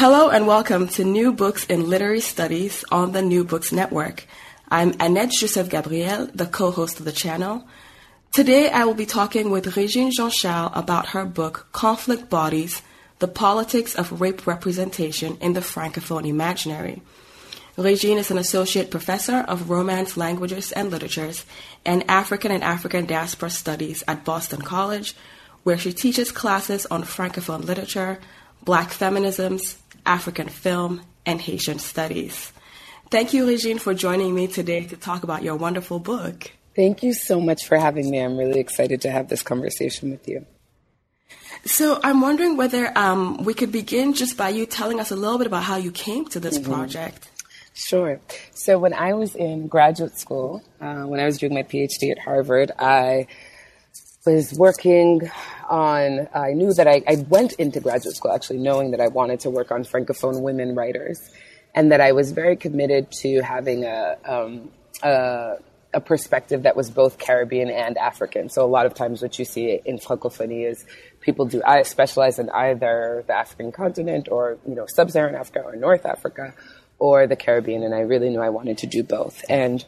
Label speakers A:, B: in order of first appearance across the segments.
A: Hello and welcome to New Books in Literary Studies on the New Books Network. I'm Annette Joseph Gabriel, the co-host of the channel. Today I will be talking with Regine Jean Charles about her book Conflict Bodies: The Politics of Rape Representation in the Francophone Imaginary. Regine is an associate professor of Romance languages and literatures and African and African diaspora studies at Boston College, where she teaches classes on Francophone literature, black feminisms, African film, and Haitian studies. Thank you, Regine, for joining me today to talk about your wonderful book.
B: Thank you so much for having me. I'm really excited to have this conversation with you.
A: So, I'm wondering whether um, we could begin just by you telling us a little bit about how you came to this mm-hmm. project.
B: Sure. So, when I was in graduate school, uh, when I was doing my PhD at Harvard, I was working on, I knew that I, I went into graduate school actually knowing that I wanted to work on Francophone women writers and that I was very committed to having a, um, a, a perspective that was both Caribbean and African. So a lot of times what you see in Francophonie is people do I specialize in either the African continent or, you know, sub-Saharan Africa or North Africa or the Caribbean. And I really knew I wanted to do both. And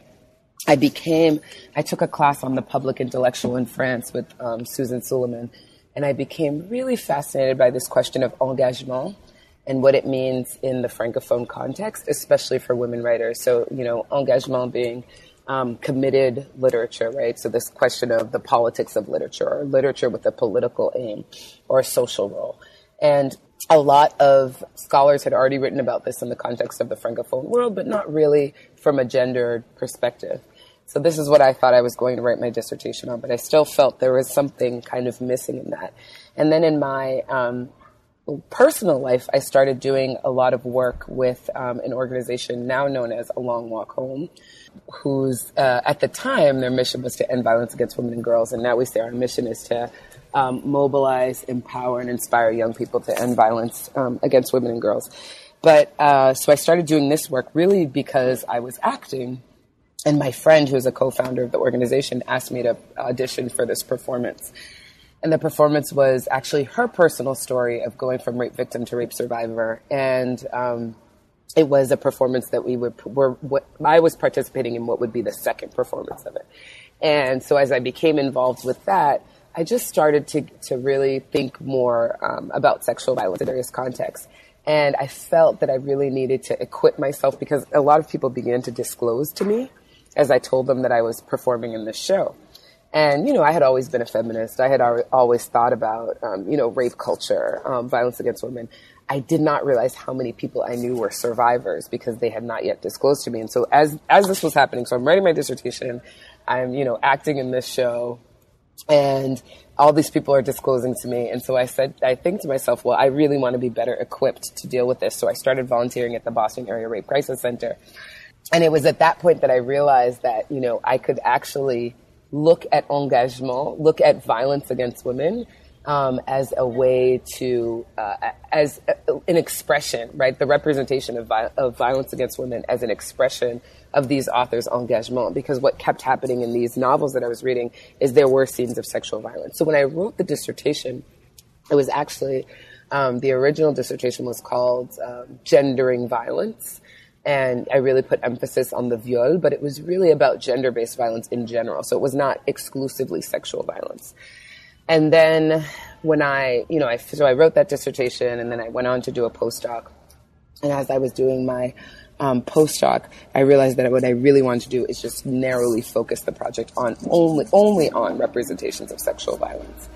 B: I became, I took a class on the public intellectual in France with um, Susan Suleiman, and I became really fascinated by this question of engagement and what it means in the francophone context, especially for women writers. So, you know, engagement being um, committed literature, right? So, this question of the politics of literature, or literature with a political aim or a social role. And a lot of scholars had already written about this in the context of the francophone world, but not really from a gendered perspective. So this is what I thought I was going to write my dissertation on, but I still felt there was something kind of missing in that. And then in my um, personal life, I started doing a lot of work with um, an organization now known as A Long Walk Home, whose uh, at the time their mission was to end violence against women and girls, and now we say our mission is to um, mobilize, empower, and inspire young people to end violence um, against women and girls. But uh, so I started doing this work really because I was acting and my friend, who's a co-founder of the organization, asked me to audition for this performance. And the performance was actually her personal story of going from rape victim to rape survivor. And um, it was a performance that we would, were, what, I was participating in what would be the second performance of it. And so as I became involved with that, I just started to, to really think more um, about sexual violence in various contexts. And I felt that I really needed to equip myself because a lot of people began to disclose to me as I told them that I was performing in this show. And, you know, I had always been a feminist. I had always thought about, um, you know, rape culture, um, violence against women. I did not realize how many people I knew were survivors because they had not yet disclosed to me. And so as, as this was happening, so I'm writing my dissertation, I'm, you know, acting in this show, and all these people are disclosing to me. And so I said, I think to myself, well, I really want to be better equipped to deal with this. So I started volunteering at the Boston Area Rape Crisis Center and it was at that point that I realized that, you know, I could actually look at engagement, look at violence against women um, as a way to, uh, as a, an expression, right? The representation of, vi- of violence against women as an expression of these authors' engagement. Because what kept happening in these novels that I was reading is there were scenes of sexual violence. So when I wrote the dissertation, it was actually um, the original dissertation was called um, "Gendering Violence." And I really put emphasis on the viol, but it was really about gender based violence in general. So it was not exclusively sexual violence. And then when I, you know, I, so I wrote that dissertation and then I went on to do a postdoc. And as I was doing my um, postdoc, I realized that what I really wanted to do is just narrowly focus the project on only, only on representations of sexual violence.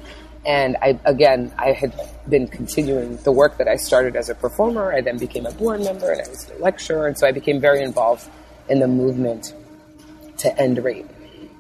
B: And I, again, I had been continuing the work that I started as a performer. I then became a board member and I was a lecturer. And so I became very involved in the movement to end rape.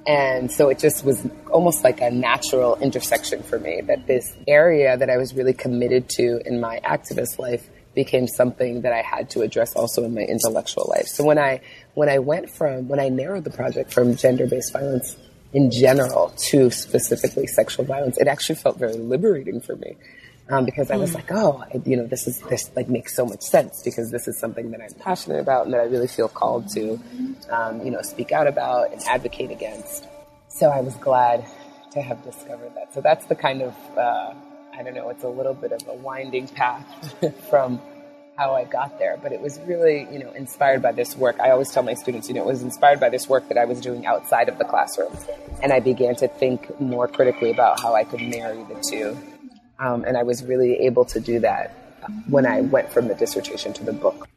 B: And so it just was almost like a natural intersection for me that this area that I was really committed to in my activist life became something that I had to address also in my intellectual life. So when I when I went from when I narrowed the project from gender-based violence in general to specifically sexual violence, it actually felt very liberating for me. Um, because I was mm. like, oh, I, you know, this is this like makes so much sense because this is something that I'm passionate about and that I really feel called to, um, you know, speak out about and advocate against. So I was glad to have discovered that. So that's the kind of uh, I don't know, it's a little bit of a winding path from how I got there, but it was really, you know, inspired by this work. I always tell my students, you know, it was inspired by this work that I was doing outside of the classroom. And I began to think more critically about how I could marry the two. Um, and I was really able to do that when I went from the dissertation to the book.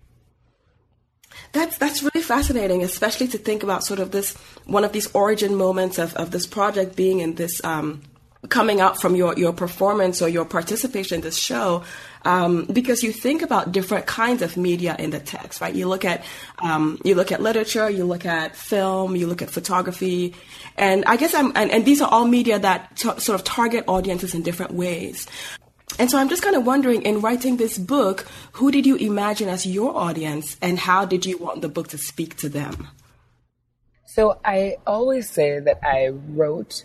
A: That's that's really fascinating, especially to think about sort of this one of these origin moments of, of this project being in this um, coming out from your, your performance or your participation in this show um, because you think about different kinds of media in the text right? You look at um, you look at literature you look at film you look at photography. And i guess i'm and, and these are all media that t- sort of target audiences in different ways. And so i'm just kind of wondering in writing this book who did you imagine as your audience and how did you want the book to speak to them?
B: So i always say that i wrote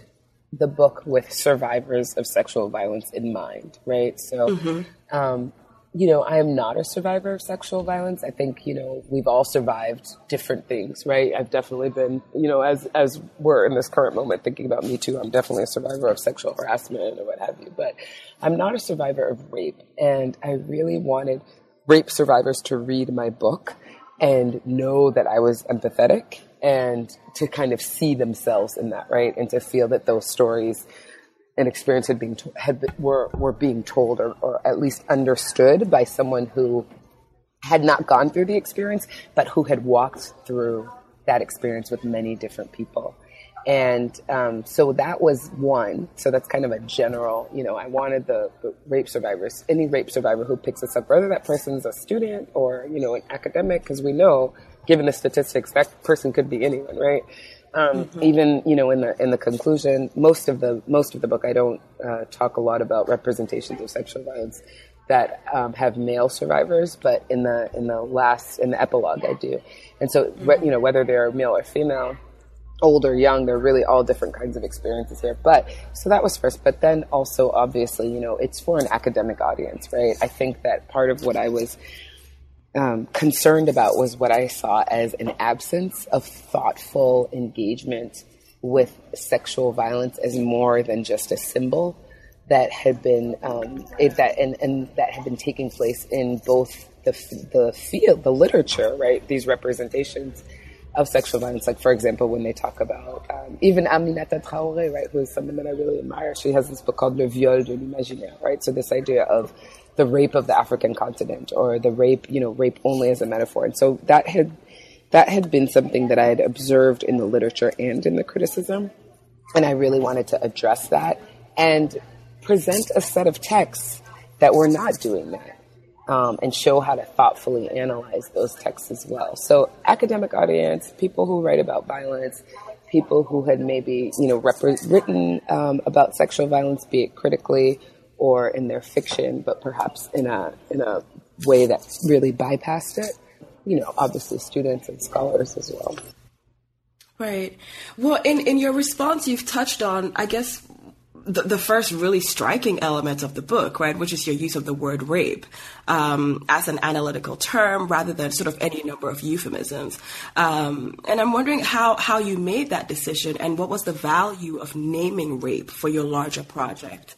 B: the book with survivors of sexual violence in mind, right? So, mm-hmm. um, you know, I am not a survivor of sexual violence. I think, you know, we've all survived different things, right? I've definitely been, you know, as, as we're in this current moment thinking about me too, I'm definitely a survivor of sexual harassment or what have you, but I'm not a survivor of rape. And I really wanted rape survivors to read my book and know that I was empathetic and to kind of see themselves in that, right? And to feel that those stories and experience had been had were were being told or, or at least understood by someone who had not gone through the experience, but who had walked through that experience with many different people. And um, so that was one. So that's kind of a general, you know, I wanted the, the, rape survivors, any rape survivor who picks us up, whether that person's a student or, you know, an academic, because we know given the statistics, that person could be anyone, right? Um, mm-hmm. Even you know, in the in the conclusion, most of the most of the book, I don't uh, talk a lot about representations of sexual violence that um, have male survivors, but in the in the last in the epilogue, I do. And so, mm-hmm. you know, whether they're male or female, old or young, they're really all different kinds of experiences here. But so that was first. But then also, obviously, you know, it's for an academic audience, right? I think that part of what I was um, concerned about was what I saw as an absence of thoughtful engagement with sexual violence as more than just a symbol that had been um, that and, and that had been taking place in both the the field, the literature, right? These representations of sexual violence, like for example, when they talk about um, even Aminata Traoré, right, who is someone that I really admire. She has this book called Le Viol de l'Imaginaire, right? So this idea of the rape of the African continent or the rape, you know, rape only as a metaphor. And so that had that had been something that I had observed in the literature and in the criticism. And I really wanted to address that and present a set of texts that were not doing that. Um, and show how to thoughtfully analyze those texts as well. So, academic audience, people who write about violence, people who had maybe you know rep- written um, about sexual violence, be it critically or in their fiction, but perhaps in a in a way that really bypassed it. You know, obviously students and scholars as well.
A: Right. Well, in in your response, you've touched on, I guess, the, the, first really striking element of the book, right, which is your use of the word rape um, as an analytical term rather than sort of any number of euphemisms. Um, and I'm wondering how, how you made that decision and what was the value of naming rape for your larger project?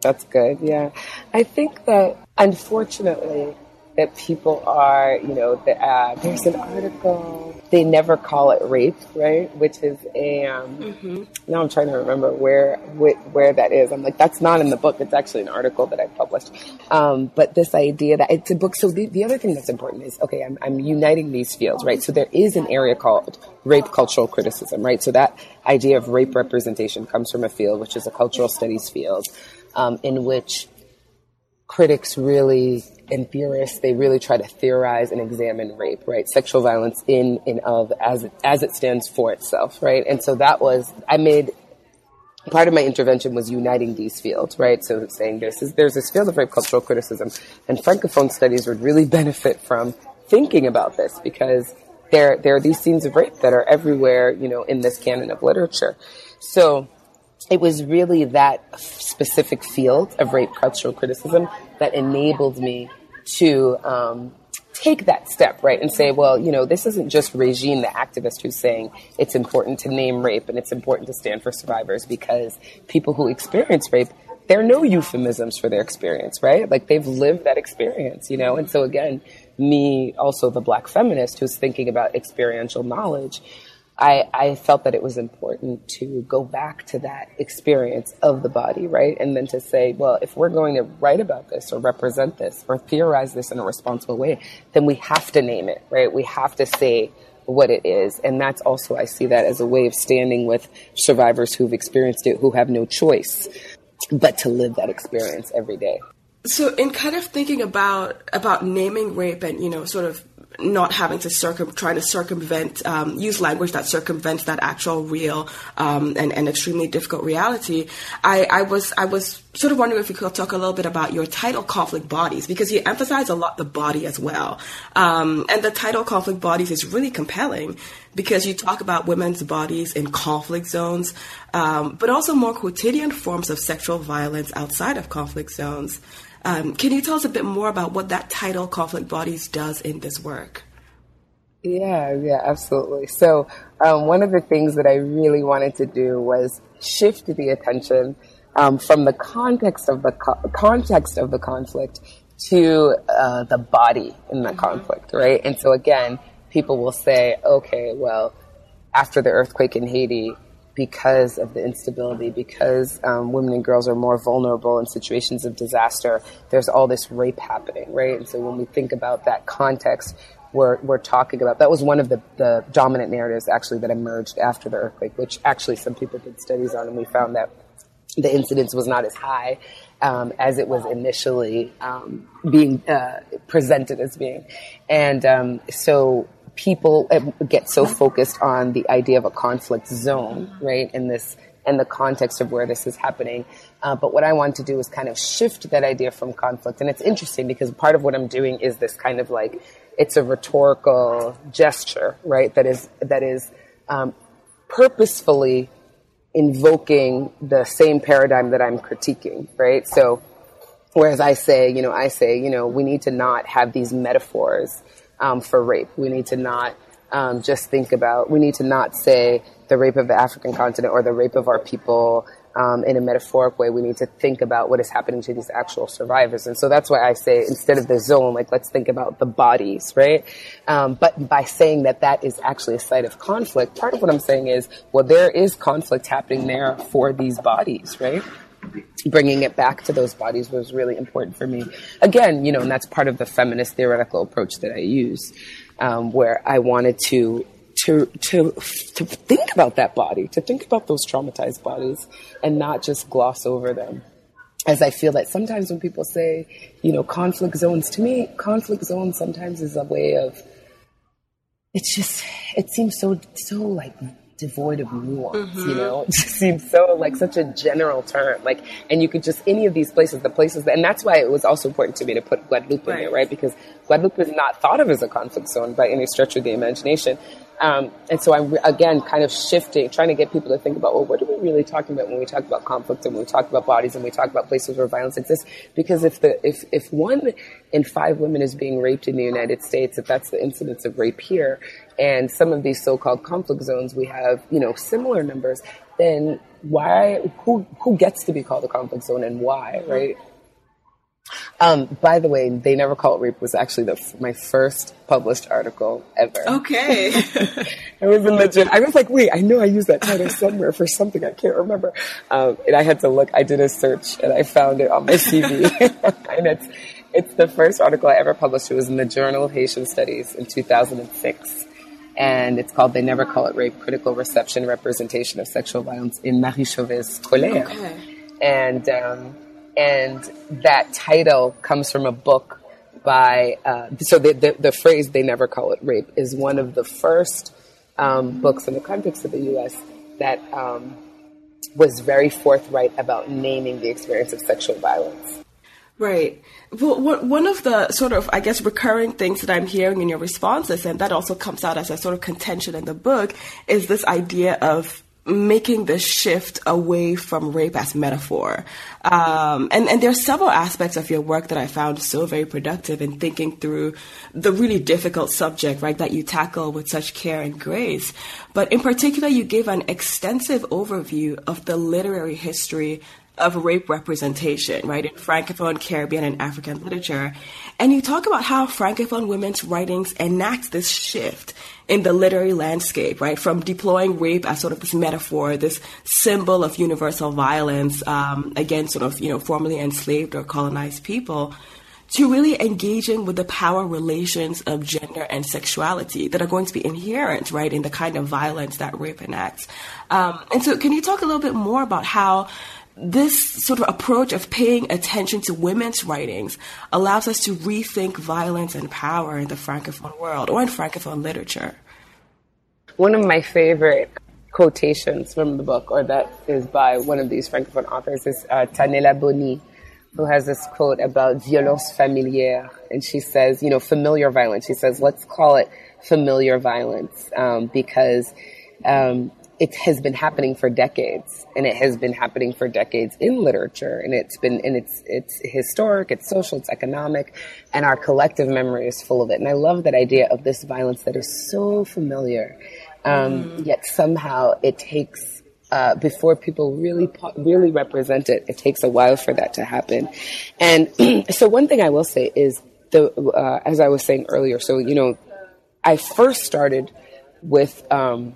B: That's good. Yeah. I think that unfortunately that people are, you know, the, uh, there's an article, they never call it rape, right? Which is a, um, mm-hmm. now I'm trying to remember where, where, where that is. I'm like, that's not in the book. It's actually an article that I published. Um, but this idea that it's a book. So the, the other thing that's important is, okay, I'm, I'm uniting these fields, right? So there is an area called rape cultural criticism, right? So that idea of rape representation comes from a field, which is a cultural studies field um, in which critics really and theorists they really try to theorize and examine rape right? Sexual violence in and of as it, as it stands for itself right? And so that was i made part of my intervention was uniting these fields right? So saying this is there's this field of rape cultural criticism and francophone studies would really benefit from thinking about this because there there are these scenes of rape that are everywhere you know in this canon of literature. So it was really that specific field of rape cultural criticism that enabled me to um, take that step, right, and say, well, you know, this isn't just Regine, the activist, who's saying it's important to name rape and it's important to stand for survivors because people who experience rape, there are no euphemisms for their experience, right? Like they've lived that experience, you know? And so again, me, also the black feminist who's thinking about experiential knowledge, I, I felt that it was important to go back to that experience of the body, right? And then to say, well, if we're going to write about this or represent this or theorize this in a responsible way, then we have to name it, right? We have to say what it is. And that's also, I see that as a way of standing with survivors who've experienced it, who have no choice but to live that experience every day.
A: So, in kind of thinking about about naming rape and you know, sort of not having to circum trying to circumvent um, use language that circumvents that actual real um, and, and extremely difficult reality. I, I was I was sort of wondering if you could talk a little bit about your title conflict bodies because you emphasize a lot the body as well, um, and the title conflict bodies is really compelling because you talk about women's bodies in conflict zones, um, but also more quotidian forms of sexual violence outside of conflict zones. Um, can you tell us a bit more about what that title, Conflict Bodies, does in this work?
B: Yeah, yeah, absolutely. So, um, one of the things that I really wanted to do was shift the attention um, from the context of the co- context of the conflict to uh, the body in the mm-hmm. conflict, right? And so, again, people will say, okay, well, after the earthquake in Haiti, because of the instability, because um, women and girls are more vulnerable in situations of disaster, there's all this rape happening, right? And so when we think about that context, we're, we're talking about that was one of the, the dominant narratives actually that emerged after the earthquake, which actually some people did studies on, and we found that the incidence was not as high um, as it was initially um, being uh, presented as being. And um, so people get so focused on the idea of a conflict zone, right? In this, in the context of where this is happening. Uh, but what I want to do is kind of shift that idea from conflict. And it's interesting because part of what I'm doing is this kind of like, it's a rhetorical gesture, right? That is, that is, um, purposefully invoking the same paradigm that I'm critiquing, right? So, whereas I say, you know, I say, you know, we need to not have these metaphors um, for rape. We need to not um, just think about, we need to not say the rape of the African continent or the rape of our people um, in a metaphoric way. We need to think about what is happening to these actual survivors. And so that's why I say instead of the zone, like let's think about the bodies, right? Um, but by saying that that is actually a site of conflict, part of what I'm saying is, well, there is conflict happening there for these bodies, right? Bringing it back to those bodies was really important for me. Again, you know, and that's part of the feminist theoretical approach that I use, um, where I wanted to to to to think about that body, to think about those traumatized bodies, and not just gloss over them. As I feel that sometimes when people say, you know, conflict zones, to me, conflict zones sometimes is a way of. It's just, it seems so so like devoid of nuance, mm-hmm. you know? It just seems so like such a general term. Like, and you could just, any of these places, the places, that, and that's why it was also important to me to put Guadeloupe right. in there, right? Because Guadeloupe is not thought of as a conflict zone by any stretch of the imagination. Um, and so I'm again kind of shifting, trying to get people to think about, well, what are we really talking about when we talk about conflict and when we talk about bodies and we talk about places where violence exists? Because if the if if one in five women is being raped in the United States, if that's the incidence of rape here, and some of these so-called conflict zones we have, you know, similar numbers, then why who who gets to be called a conflict zone and why, right? Um, by the way, they never call it rape was actually the, my first published article ever.
A: Okay.
B: I was in legit. I was like, wait, I know I used that title somewhere for something I can't remember. Um, and I had to look. I did a search and I found it on my CV, and it's it's the first article I ever published. It was in the Journal of Haitian Studies in 2006 and it's called They Never Call It Rape Critical Reception Representation of Sexual Violence in Marie Chauvet's Colère. Okay. And um, and that title comes from a book by, uh, so the, the, the, phrase, they never call it rape, is one of the first um, books in the context of the US that um, was very forthright about naming the experience of sexual violence.
A: Right. Well, one of the sort of, I guess, recurring things that I'm hearing in your responses, and that also comes out as a sort of contention in the book, is this idea of making this shift away from rape as metaphor. Um, and, and there are several aspects of your work that I found so very productive in thinking through the really difficult subject, right, that you tackle with such care and grace. But in particular, you give an extensive overview of the literary history of rape representation, right, in Francophone, Caribbean, and African literature. And you talk about how Francophone women's writings enact this shift in the literary landscape, right, from deploying rape as sort of this metaphor, this symbol of universal violence um, against sort of, you know, formerly enslaved or colonized people, to really engaging with the power relations of gender and sexuality that are going to be inherent, right, in the kind of violence that rape enacts. Um, and so, can you talk a little bit more about how this sort of approach of paying attention to women's writings allows us to rethink violence and power in the Francophone world or in Francophone literature.
B: One of my favorite quotations from the book, or that is by one of these Francophone authors, is uh, Tanella Boni, who has this quote about violence familière. And she says, you know, familiar violence. She says, let's call it familiar violence um, because um, it has been happening for decades and it has been happening for decades in literature and it's been and it's it's historic it's social it's economic and our collective memory is full of it and i love that idea of this violence that is so familiar um, mm. yet somehow it takes uh, before people really really represent it it takes a while for that to happen and so one thing i will say is the uh, as i was saying earlier so you know i first started with um,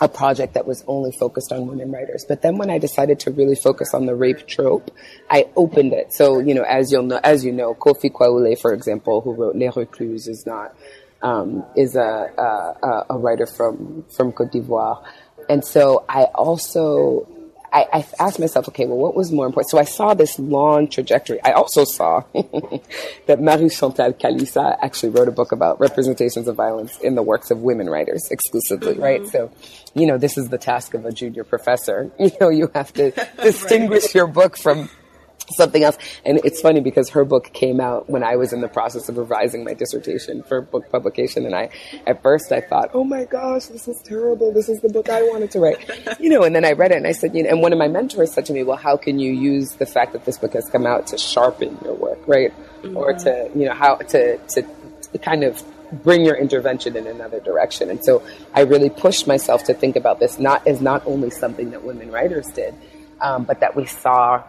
B: a project that was only focused on women writers. But then when I decided to really focus on the rape trope, I opened it. So, you know, as you'll know, as you know, Koffi Kwahulé, for example, who wrote Les Recluses, is not, um, is a, a, a writer from, from Cote d'Ivoire. And so I also I, I, asked myself, okay, well, what was more important? So I saw this long trajectory. I also saw that Marie Chantal Kalisa actually wrote a book about representations of violence in the works of women writers exclusively, mm-hmm. right? So, you know, this is the task of a junior professor. You know, you have to distinguish right. your book from something else. And it's funny because her book came out when I was in the process of revising my dissertation for book publication. And I, at first I thought, oh my gosh, this is terrible. This is the book I wanted to write. You know, and then I read it and I said, you know, and one of my mentors said to me, well, how can you use the fact that this book has come out to sharpen your work, right? Mm-hmm. Or to, you know, how to, to, to kind of bring your intervention in another direction. And so I really pushed myself to think about this not as not only something that women writers did, um, but that we saw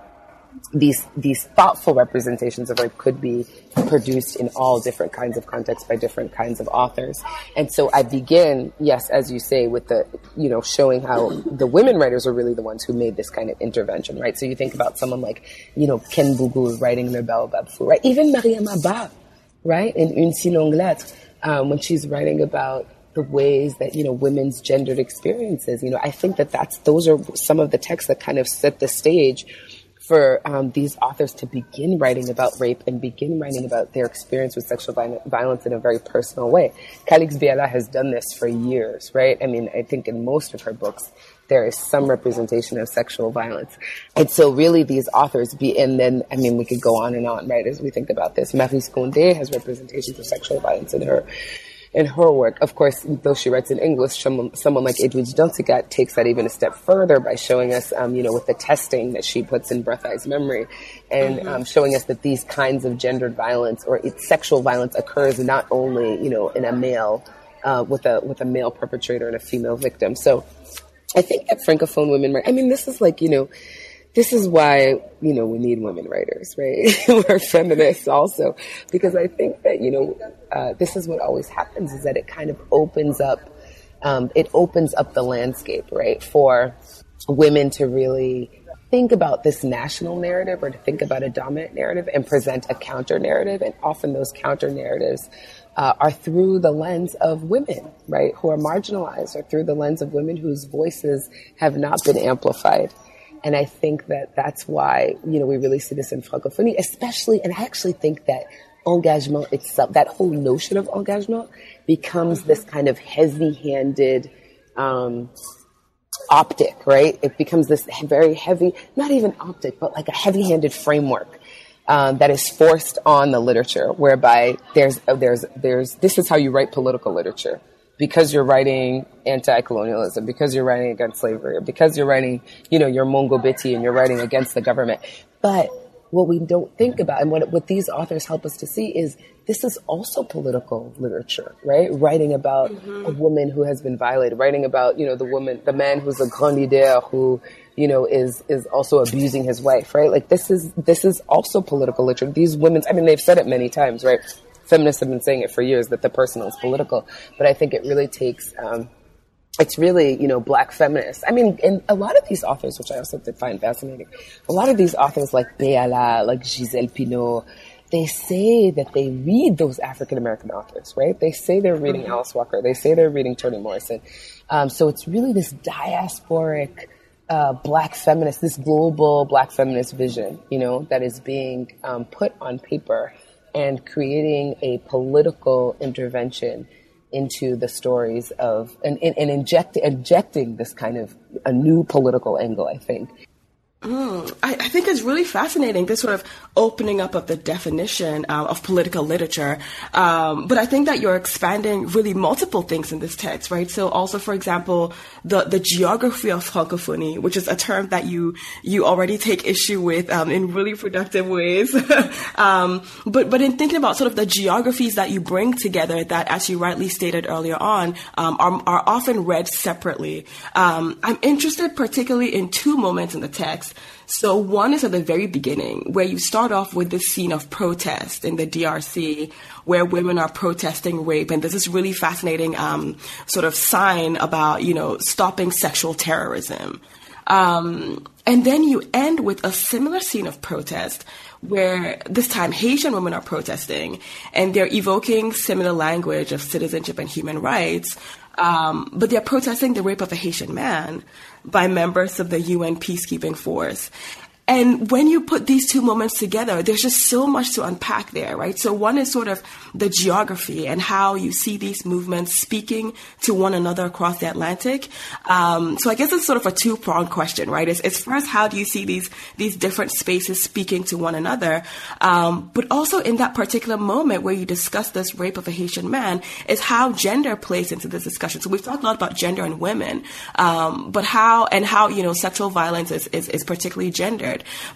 B: these these thoughtful representations of rape could be produced in all different kinds of contexts by different kinds of authors. And so I begin, yes, as you say, with the you know showing how the women writers are really the ones who made this kind of intervention, right? So you think about someone like you know Ken Bugul writing Le Baobab right? Even Mariama Ba, right, in Une si longue lettre, um, when she's writing about the ways that you know women's gendered experiences you know i think that that's those are some of the texts that kind of set the stage for um, these authors to begin writing about rape and begin writing about their experience with sexual violence in a very personal way. Calixthe Beyala has done this for years, right? I mean, I think in most of her books, there is some representation of sexual violence. And so really these authors be, and then, I mean, we could go on and on, right, as we think about this. Maryse Condé has representations of sexual violence in her in her work. Of course, though she writes in English, someone, someone like Edwidge Danticat takes that even a step further by showing us, um, you know, with the testing that she puts in Breath, Eyes, Memory and mm-hmm. um, showing us that these kinds of gendered violence or sexual violence occurs not only, you know, in a male, uh, with a, with a male perpetrator and a female victim. So I think that Francophone women, I mean, this is like, you know, this is why you know we need women writers, right? We're feminists also because I think that you know uh, this is what always happens is that it kind of opens up um, it opens up the landscape, right, for women to really think about this national narrative or to think about a dominant narrative and present a counter narrative, and often those counter narratives. Uh, are through the lens of women, right, who are marginalized, or through the lens of women whose voices have not been amplified And I think that that's why, you know, we really see this in francophonie, especially, and I actually think that engagement itself, that whole notion of engagement becomes this kind of heavy handed, um, optic, right? It becomes this very heavy, not even optic, but like a heavy handed framework. Um, that is forced on the literature, whereby there's there's there's this is how you write political literature because you're writing anti-colonialism, because you're writing against slavery, because you're writing, you know, your Mongo Beti and you're writing against the government. But what we don't think about and what, what these authors help us to see is this is also political literature, right? Writing about mm-hmm. a woman who has been violated, writing about, you know, the woman, the man who's a grand leader who, you know, is, is also abusing his wife, right? Like this is, this is also political literature. These women, I mean, they've said it many times, right? Feminists have been saying it for years that the personal is political, but I think it really takes. Um, it's really, you know, black feminists. I mean, and a lot of these authors, which I also did find fascinating, a lot of these authors like Beyala, like Gisèle Pineau, they say that they read those African American authors, right? They say they're reading mm-hmm. Alice Walker. They say they're reading Toni Morrison. Um, so it's really this diasporic uh, black feminist, this global black feminist vision, you know, that is being um, put on paper and creating a political intervention into the stories of and, and, and inject, injecting this kind of a new political angle, I think.
A: Mm, I, I, think it's really fascinating this sort of opening up of the definition uh, of political literature. Um, but I think that you're expanding really multiple things in this text, right? So also, for example, the the geography of francophonie, which is a term that you you already take issue with um, in really productive ways. um, but but in thinking about sort of the geographies that you bring together, that as you rightly stated earlier on, um, are are often read separately. Um, I'm interested particularly in two moments in the text. So one is at the very beginning, where you start off with this scene of protest in the DRC, where women are protesting rape, and there's this is really fascinating um, sort of sign about you know stopping sexual terrorism. Um, and then you end with a similar scene of protest where this time Haitian women are protesting and they're evoking similar language of citizenship and human rights, um, but they're protesting the rape of a Haitian man by members of the UN peacekeeping force. And when you put these two moments together, there's just so much to unpack there, right? So one is sort of the geography and how you see these movements speaking to one another across the Atlantic. Um, so I guess it's sort of a two pronged question, right? It's, it's, first, how do you see these, these different spaces speaking to one another? Um, but also in that particular moment where you discuss this rape of a Haitian man is how gender plays into this discussion. So we've talked a lot about gender and women, um, but how, and how, you know, sexual violence is, is, is particularly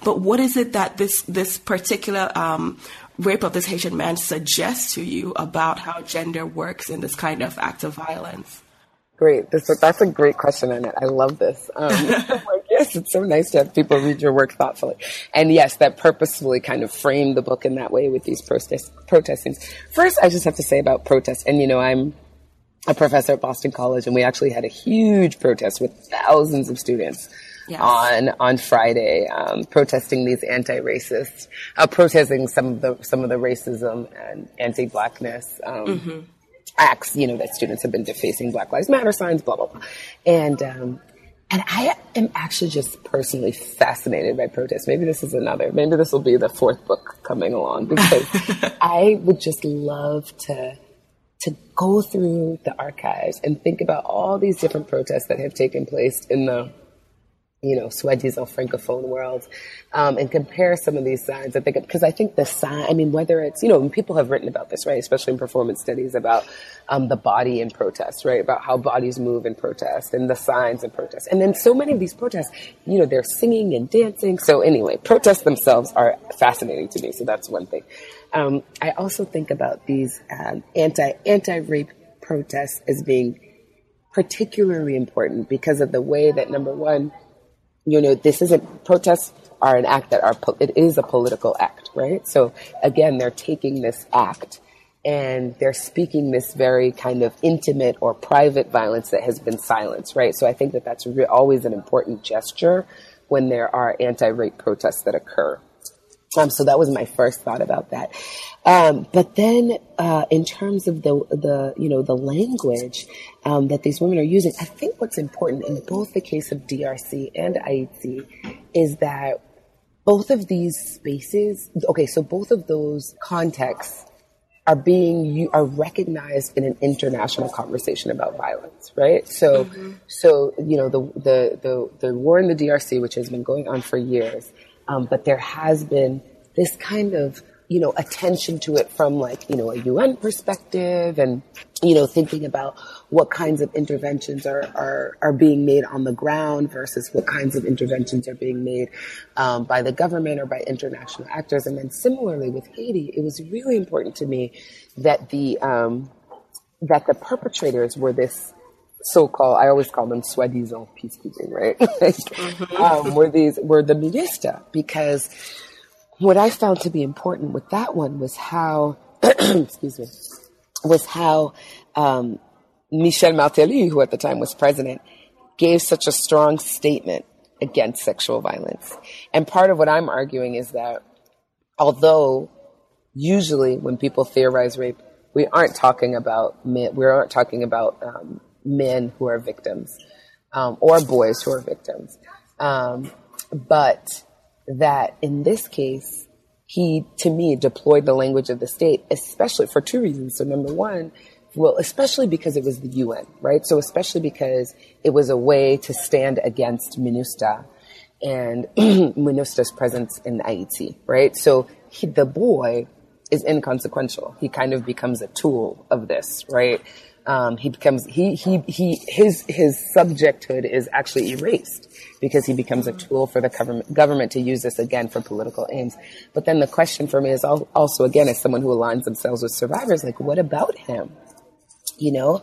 A: But what is it that this this particular um, rape of this Haitian man suggests to you about how gender works in this kind of act of violence?
B: Great. This, that's a great question, Annette. I love this. Um, like, yes, it's so nice to have people read your work thoughtfully. And yes, that purposefully kind of framed the book in that way with these protest, protestings. First, I just have to say about protest, and you know, I'm a professor at Boston College, and we actually had a huge protest with thousands of students yes. on on Friday, um, protesting these anti-racist, uh, protesting some of the some of the racism and anti-blackness um, mm-hmm. acts. You know that students have been defacing Black Lives Matter signs, blah blah blah, and. Um, and I am actually just personally fascinated by protests. Maybe this is another. Maybe this will be the fourth book coming along because I would just love to to go through the archives and think about all these different protests that have taken place in the you know, soi-disant francophone world, um, and compare some of these signs. I think because I think the sign. I mean, whether it's you know, people have written about this, right? Especially in performance studies about um, the body in protest, right? About how bodies move in protest and the signs in protest. And then so many of these protests, you know, they're singing and dancing. So anyway, protests themselves are fascinating to me. So that's one thing. Um, I also think about these um, anti anti rape protests as being particularly important because of the way that number one you know, this isn't protests are an act that are it is a political act, right? So again, they're taking this act and they're speaking this very kind of intimate or private violence that has been silenced, right? So I think that that's re- always an important gesture when there are anti-rape protests that occur. Um, so that was my first thought about that. Um, but then, uh, in terms of the the you know the language um, that these women are using, I think what's important in both the case of DRC and Haiti is that both of these spaces. Okay, so both of those contexts are being you are recognized in an international conversation about violence, right? So, mm-hmm. so you know the, the the the war in the DRC, which has been going on for years, um, but there has been this kind of you know attention to it from like you know a UN perspective, and you know thinking about what kinds of interventions are, are, are being made on the ground versus what kinds of interventions are being made um, by the government or by international actors. And then similarly with Haiti, it was really important to me that the, um, that the perpetrators were this so-called, I always call them soi-disant peacekeeping, right? like, mm-hmm. um, were these, were the MINUSTAH because what I found to be important with that one was how, excuse me, was how, um, Michel Martelly, who at the time was president, gave such a strong statement against sexual violence. And part of what I'm arguing is that although usually when people theorize rape, we aren't talking about men, we aren't talking about um, men who are victims um, or boys who are victims, um, but that in this case, he to me deployed the language of the state, especially for two reasons. So number one, well, especially because it was the UN, right? So especially because it was a way to stand against MINUSTAH and MINUSTAH's presence in Haiti, right? So he, the boy is inconsequential. He kind of becomes a tool of this, right? Um, he becomes he he he his his subjecthood is actually erased because he becomes a tool for the government government to use this again for political aims. But then the question for me is also again as someone who aligns themselves with survivors, like what about him? you know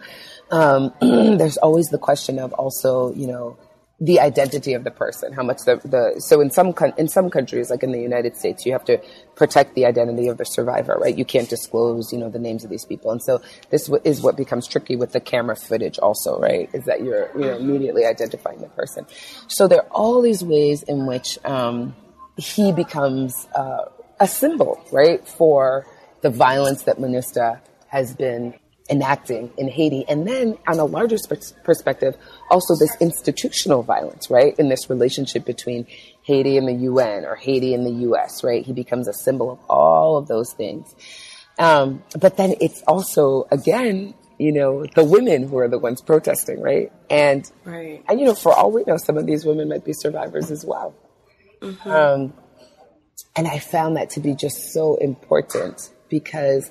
B: um, there's always the question of also you know the identity of the person how much the, the so in some in some countries like in the united states you have to protect the identity of the survivor right? You can't disclose you know the names of these people. And so this is what becomes tricky with the camera footage also right? Is that you're you know immediately identifying the person. So there are all these ways in which um, he becomes uh, a symbol right for the violence that MINUSTAH has been enacting in Haiti. And then on a larger perspective, also this institutional violence, right? In this relationship between Haiti and the UN or Haiti and the US, right? He becomes a symbol of all of those things. Um, but then it's also, again, you know, the women who are the ones protesting, right? And, right. and you know, for all we know, some of these women might be survivors as well. Mm-hmm. Um, and I found that to be just so important because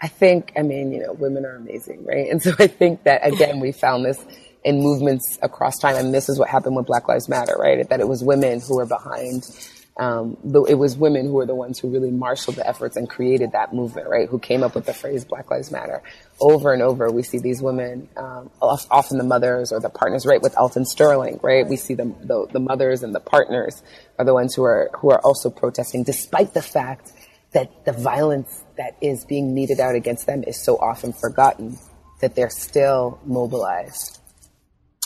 B: I think, I mean, you know, women are amazing, right? And so I think that again, we found this in movements across time, and this is what happened with Black Lives Matter, right? That it was women who were behind. Um, it was women who were the ones who really marshaled the efforts and created that movement, right? Who came up with the phrase Black Lives Matter. Over and over, we see these women, um, often the mothers or the partners, right? With Alton Sterling, right? We see the, the, the mothers and the partners are the ones who are who are also protesting, despite the fact that the violence that is being meted out against them is so often forgotten that they're still mobilized.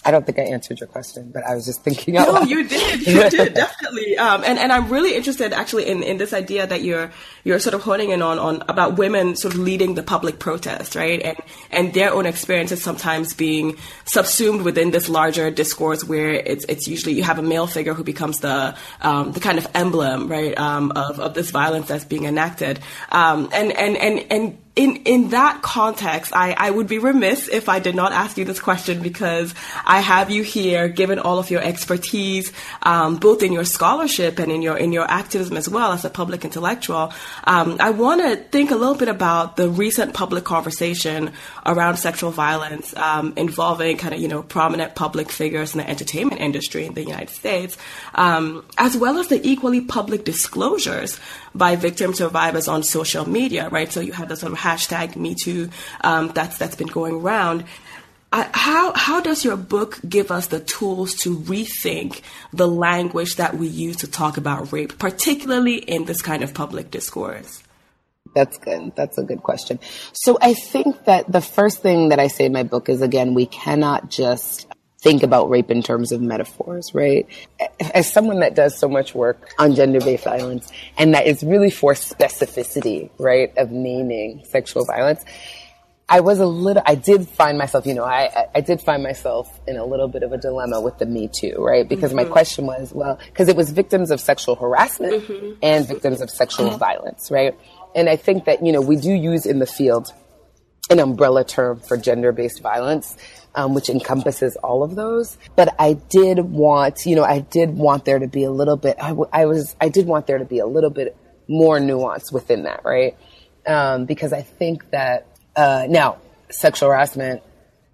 B: I don't think I answered your question, but I was just thinking.
A: no, you did. You did definitely. Um, and and I'm really interested actually in, in this idea that you're you're sort of honing in on on about women sort of leading the public protest, right? And and their own experiences sometimes being subsumed within this larger discourse where it's it's usually you have a male figure who becomes the um, the kind of emblem, right, um, of of this violence that's being enacted. Um, and and and and in in that context, I, I would be remiss if I did not ask you this question because I have you here, given all of your expertise, um, both in your scholarship and in your in your activism as well as a public intellectual. Um, I want to think a little bit about the recent public conversation around sexual violence um, involving kind of you know prominent public figures in the entertainment industry in the United States, um, as well as the equally public disclosures by victim survivors on social media, right? So you have the sort of hashtag Me Too um, that's that's been going around. How how does your book give us the tools to rethink the language that we use to talk about rape, particularly in this kind of public discourse?
B: That's good. That's a good question. So I think that the first thing that I say in my book is again, we cannot just think about rape in terms of metaphors, right? As someone that does so much work on gender based violence and that is really for specificity, right, of naming sexual violence, I was a little, I did find myself, you know, I, I did find myself in a little bit of a dilemma with the Me Too, right? Because mm-hmm. my question was, well, because it was victims of sexual harassment mm-hmm. and victims of sexual uh-huh. violence, right? And I think that, you know, we do use in the field an umbrella term for gender based violence. Um, which encompasses all of those. But I did want, you know, I did want there to be a little bit, I, w- I was, I did want there to be a little bit more nuance within that, right? Um, because I think that uh, now, sexual harassment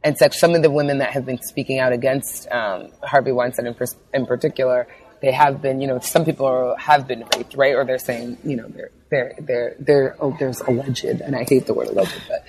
B: and sex, some of the women that have been speaking out against um, Harvey Weinstein in, in, particular, they have been, you know, some people are, have been raped, right? Or they're saying, you know, they're, they're, they're, they're, oh, there's alleged, and I hate the word alleged, but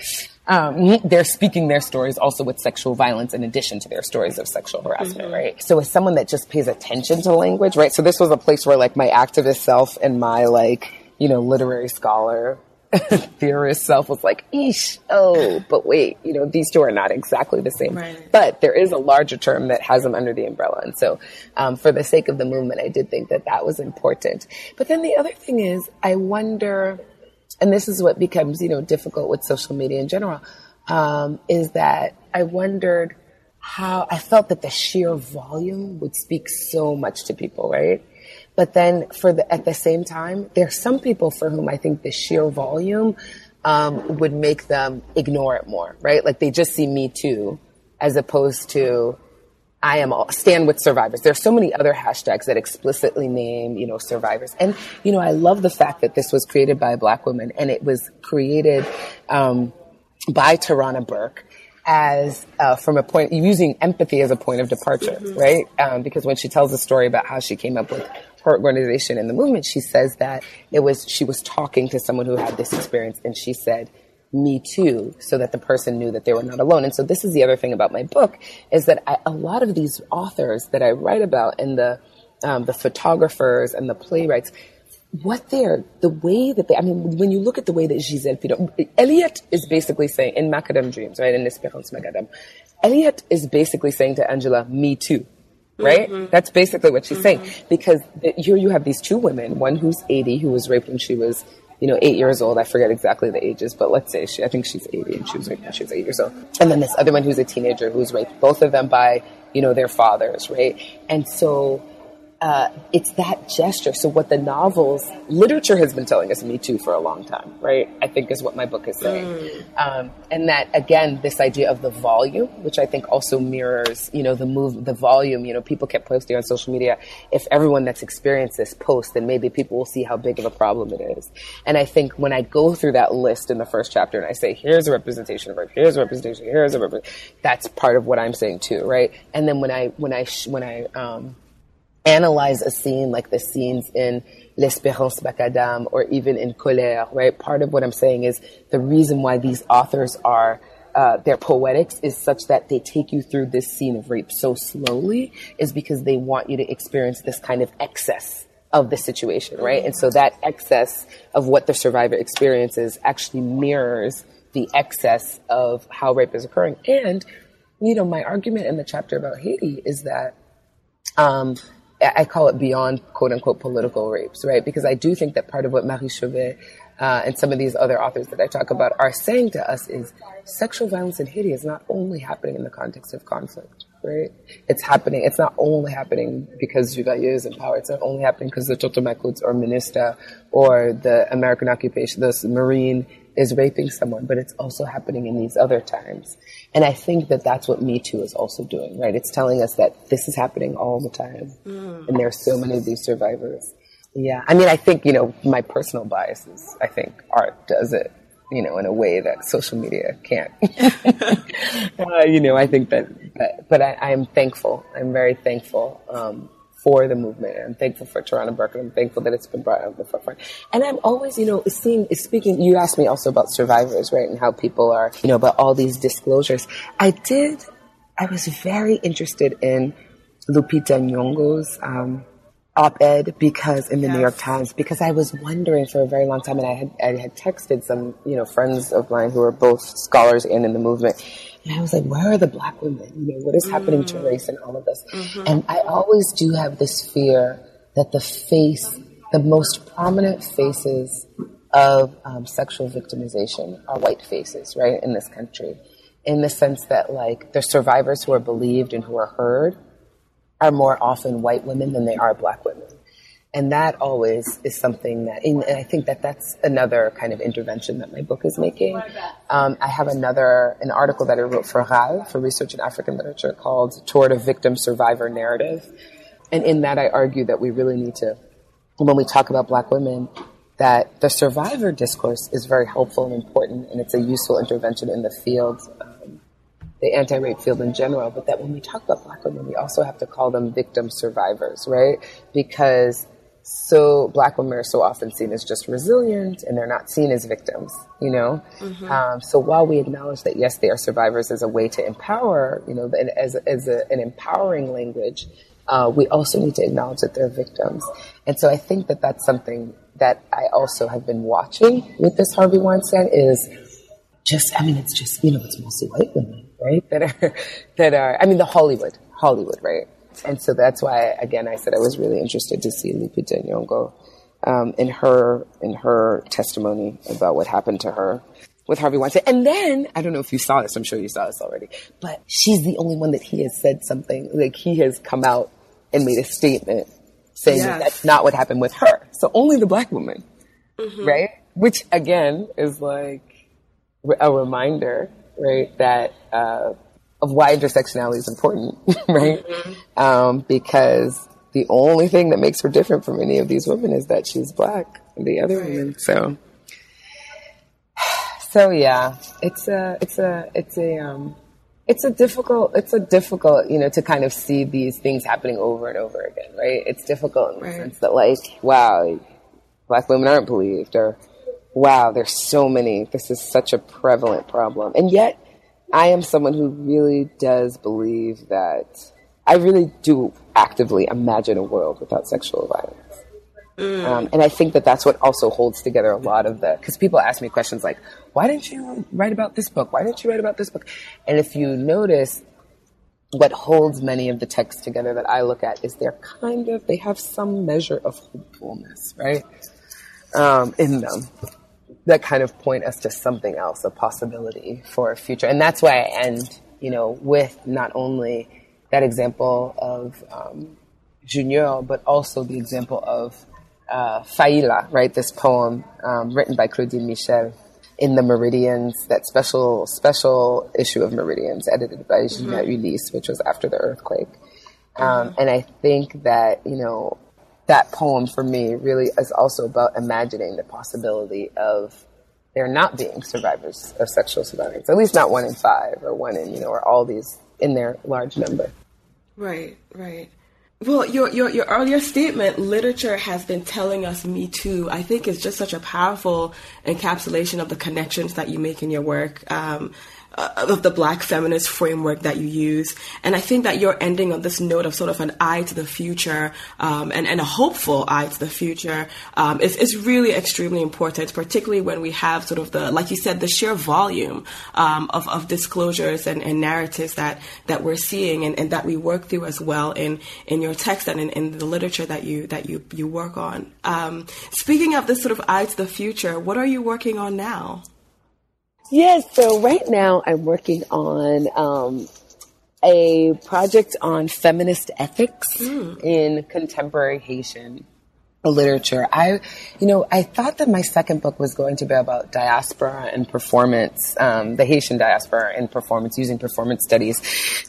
B: um, they're speaking their stories also with sexual violence in addition to their stories of sexual harassment, mm-hmm. right? So as someone that just pays attention to language, right? So this was a place where like my activist self and my like, you know, literary scholar theorist self was like, eesh, oh, but wait, you know, these two are not exactly the same. Right. But there is a larger term that has them under the umbrella. And so, um, for the sake of the movement, I did think that that was important. But then the other thing is, I wonder, and this is what becomes, you know, difficult with social media in general, um, is that I wondered how I felt that the sheer volume would speak so much to people, right? But then for the, at the same time, there are some people for whom I think the sheer volume um, would make them ignore it more, right? Like they just see me too, as opposed to I am all, stand with survivors. There are so many other hashtags that explicitly name, you know, survivors. And, you know, I love the fact that this was created by a black woman and it was created, um, by Tarana Burke as uh, from a point using empathy as a point of departure, mm-hmm. right? Um, because when she tells the story about how she came up with organization and the movement, she says that it was she was talking to someone who had this experience, and she said, "Me too," so that the person knew that they were not alone. And so this is the other thing about my book is that I, a lot of these authors that I write about and the um, the photographers and the playwrights what they're, the way that they, I mean, when you look at the way that Gisèle Pineau, Éliette is basically saying, in Macadam Dreams, right, in L'Espérance Macadam, Éliette is basically saying to Angela, me too. Right? Mm-hmm. That's basically what she's mm-hmm. saying. Because here you have these two women, one who's 80, who was raped when she was, you know, eight years old. I forget exactly the ages, but let's say she, I think she's 80 and she was raped when she was eight years old. And then this other one who's a teenager who was raped, both of them by, you know, their fathers, right? And so, uh, it's that gesture. So what the novels, literature has been telling us Me Too for a long time, right? I think is what my book is saying. Mm. Um, and that again, this idea of the volume, which I think also mirrors, you know, the move, the volume. You know, people kept posting on social media. If everyone that's experienced this post, then maybe people will see how big of a problem it is. And I think when I go through that list in the first chapter and I say, here's a representation of rape, here's a representation, here's a representation, that's part of what I'm saying too, right? And then when I when I when I um, analyze a scene like the scenes in L'Espérance Macadam or even in Colère, right? Part of what I'm saying is the reason why these authors are uh, their poetics is such that they take you through this scene of rape so slowly is because they want you to experience this kind of excess of the situation, right? And so that excess of what the survivor experiences actually mirrors the excess of how rape is occurring. And, you know, my argument in the chapter about Haiti is that um, I call it beyond quote unquote political rapes, right? Because I do think that part of what Marie Chauvet uh, and some of these other authors that I talk about are saying to us is sexual violence in Haiti is not only happening in the context of conflict, right? It's happening, it's not only happening because Duvalier is in power. It's not only happening because the Tonton Macoutes or MINUSTAH or the American occupation, the Marine is raping someone, but it's also happening in these other times. And I think that that's what Me Too is also doing, right? It's telling us that this is happening all the time. Mm. And there are so many of these survivors. Yeah. I mean, I think, you know, my personal bias is I think art does it, you know, in a way that social media can't. uh, you know, I think that, that but I, am thankful. I'm very thankful. Um, for the movement. I'm thankful for Tarana Burke. I'm thankful that it's been brought out to the forefront. And I'm always, you know, seeing, speaking, you asked me also about survivors, right? And how people are, you know, about all these disclosures. I did, I was very interested in Lupita Nyong'o's, um, op-ed because in the yes. New York Times because I was wondering for a very long time and I had I had texted some you know friends of mine who are both scholars and in the movement and I was like where are the black women you know what is happening mm. to race and all of this mm-hmm. and I always do have this fear that the face the most prominent faces of um, sexual victimization are white faces right in this country in the sense that like the survivors who are believed and who are heard are more often white women than they are black women. And that always is something that, and I think that that's another kind of intervention that my book is making. Um, I have another, an article that I wrote for RAL, for Research in African Literature, called Toward a Victim Survivor Narrative. And in that, I argue that we really need to, when we talk about black women, that the survivor discourse is very helpful and important, and it's a useful intervention in the field the anti-rape field in general, but that when we talk about black women, we also have to call them victim survivors, right? Because so black women are so often seen as just resilient and they're not seen as victims, you know? Mm-hmm. Um, so while we acknowledge that, yes, they are survivors as a way to empower, you know, as, as a, an empowering language, uh, we also need to acknowledge that they're victims. And so I think that that's something that I also have been watching with this Harvey Weinstein is just, I mean, it's just, you know, it's mostly white women right? That are, that are, I mean, the Hollywood, Hollywood, right? And so that's why, again, I said I was really interested to see Lupita Nyong'o, um, in her, in her testimony about what happened to her with Harvey Weinstein. And then, I don't know if you saw this, I'm sure you saw this already, but she's the only one that he has said something, like he has come out and made a statement saying yes. that that's not what happened with her. So only the black woman, mm-hmm. right? Which again is like a reminder right? That uh, of why intersectionality is important, right? Mm-hmm. Um, because the only thing that makes her different from any of these women is that she's black and the other women. So, so yeah, it's a, it's a, it's a, um, it's a difficult, it's a difficult, you know, to kind of see these things happening over and over again, right? It's difficult in the right. sense that like, wow, black women aren't believed or wow, there's so many. This is such a prevalent problem. And yet, I am someone who really does believe that I really do actively imagine a world without sexual violence. Mm. Um, and I think that that's what also holds together a lot of the, because people ask me questions like, why didn't you write about this book? Why didn't you write about this book? And if you notice, what holds many of the texts together that I look at is they're kind of, they have some measure of hopefulness, right? Um, in them that kind of point us to something else, a possibility for a future. And that's why I end, you know, with not only that example of um, Junior, but also the example of uh, Faila, right? This poem um, written by Claudine Michel in the Meridians, that special special issue of Meridians, edited by mm-hmm. Gina Ulysse, which was after the earthquake. Um, mm-hmm. and I think that you know that poem for me really is also about imagining the possibility of there not being survivors of sexual survivors, at least not one in five or one in, you know, or all these in their large number.
A: Right, right. Well, your, your, your earlier statement, literature has been telling us me too, I think is just such a powerful encapsulation of the connections that you make in your work. Um, uh, of the black feminist framework that you use. And I think that you're ending on this note of sort of an eye to the future um, and, and a hopeful eye to the future um, is, is really extremely important, particularly when we have sort of the, like you said, the sheer volume um, of, of disclosures and, and narratives that, that we're seeing and, and that we work through as well in, in your text and in, in the literature that you, that you, you work on. Um, speaking of this sort of eye to the future, what are you working on now?
B: Yes, so right now I'm working on um, a project on feminist ethics mm. in contemporary Haitian literature. I, you know, I thought that my second book was going to be about diaspora and performance, um, the Haitian diaspora and performance, using performance studies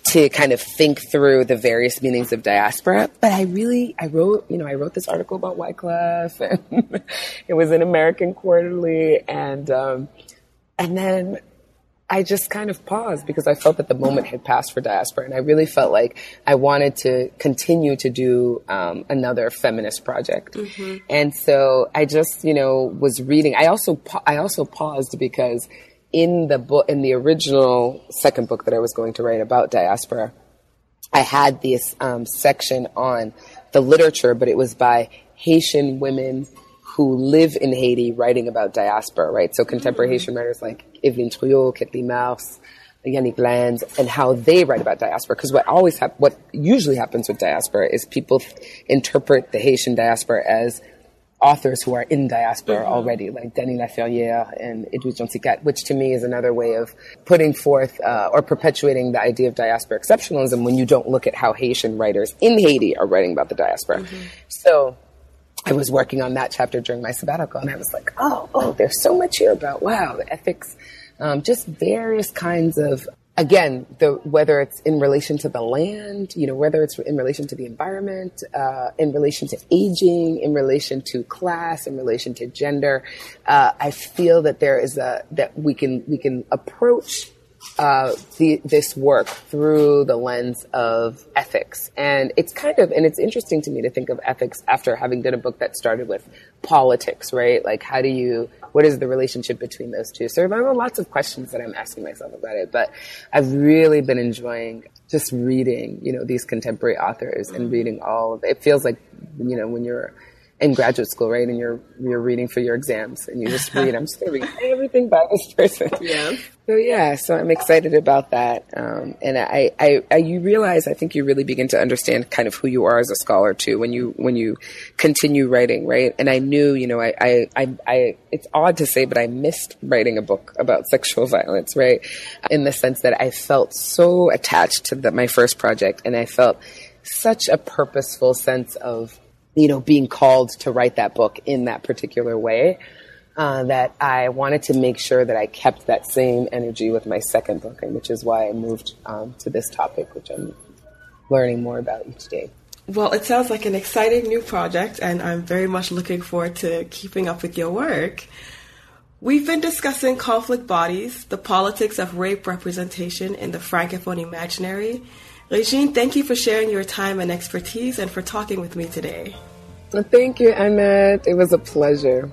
B: to kind of think through the various meanings of diaspora. But I really, I wrote, you know, I wrote this article about Wyclef and it was in American Quarterly and, um, and then I just kind of paused because I felt that the moment had passed for diaspora, and I really felt like I wanted to continue to do um, another feminist project. Mm-hmm. And so I just, you know, was reading. I also I also paused because in the book, in the original second book that I was going to write about diaspora, I had this um, section on the literature, but it was by Haitian women who live in Haiti writing about diaspora, right? So contemporary mm-hmm. Haitian writers like Evelyne Trouillot, Kettly Mars, Yanick Lahens, and how they write about diaspora. Because what always hap- what usually happens with diaspora is people interpret the Haitian diaspora as authors who are in diaspora mm-hmm. already, like Dany Laferrière and Edwidge Jean which to me is another way of putting forth uh, or perpetuating the idea of diaspora exceptionalism when you don't look at how Haitian writers in Haiti are writing about the diaspora. Mm-hmm. So I was working on that chapter during my sabbatical, and I was like, oh, oh, there's so much here about wow, the ethics, um, just various kinds of again, the, whether it's in relation to the land, you know, whether it's in relation to the environment, uh, in relation to aging, in relation to class, in relation to gender, uh, I feel that there is a that we can we can approach uh, the, this work through the lens of ethics. And it's kind of, and it's interesting to me to think of ethics after having done a book that started with politics, right? Like, how do you, what is the relationship between those two? So there are lots of questions that I'm asking myself about it, but I've really been enjoying just reading, you know, these contemporary authors and reading all of it. It feels like, you know, when you're, in graduate school, right? And you're you're reading for your exams, and you just read. I'm just going to read everything by this person.
A: Yeah.
B: So yeah, so I'm excited about that, um, and I, I, I, you realize I think you really begin to understand kind of who you are as a scholar too when you when you continue writing, right? And I knew, you know, I, I, I, I it's odd to say, but I missed writing a book about sexual violence, right? In the sense that I felt so attached to the, my first project, and I felt such a purposeful sense of you know, being called to write that book in that particular way. Uh, that I wanted to make sure that I kept that same energy with my second book, and which is why I moved um, to this topic, which I'm learning more about each day.
A: Well, it sounds like an exciting new project, and I'm very much looking forward to keeping up with your work. We've been discussing conflict bodies, the politics of rape representation in the Francophone imaginary, Regine, thank you for sharing your time and expertise and for talking with me today.
B: Thank you, Annette. It was a pleasure.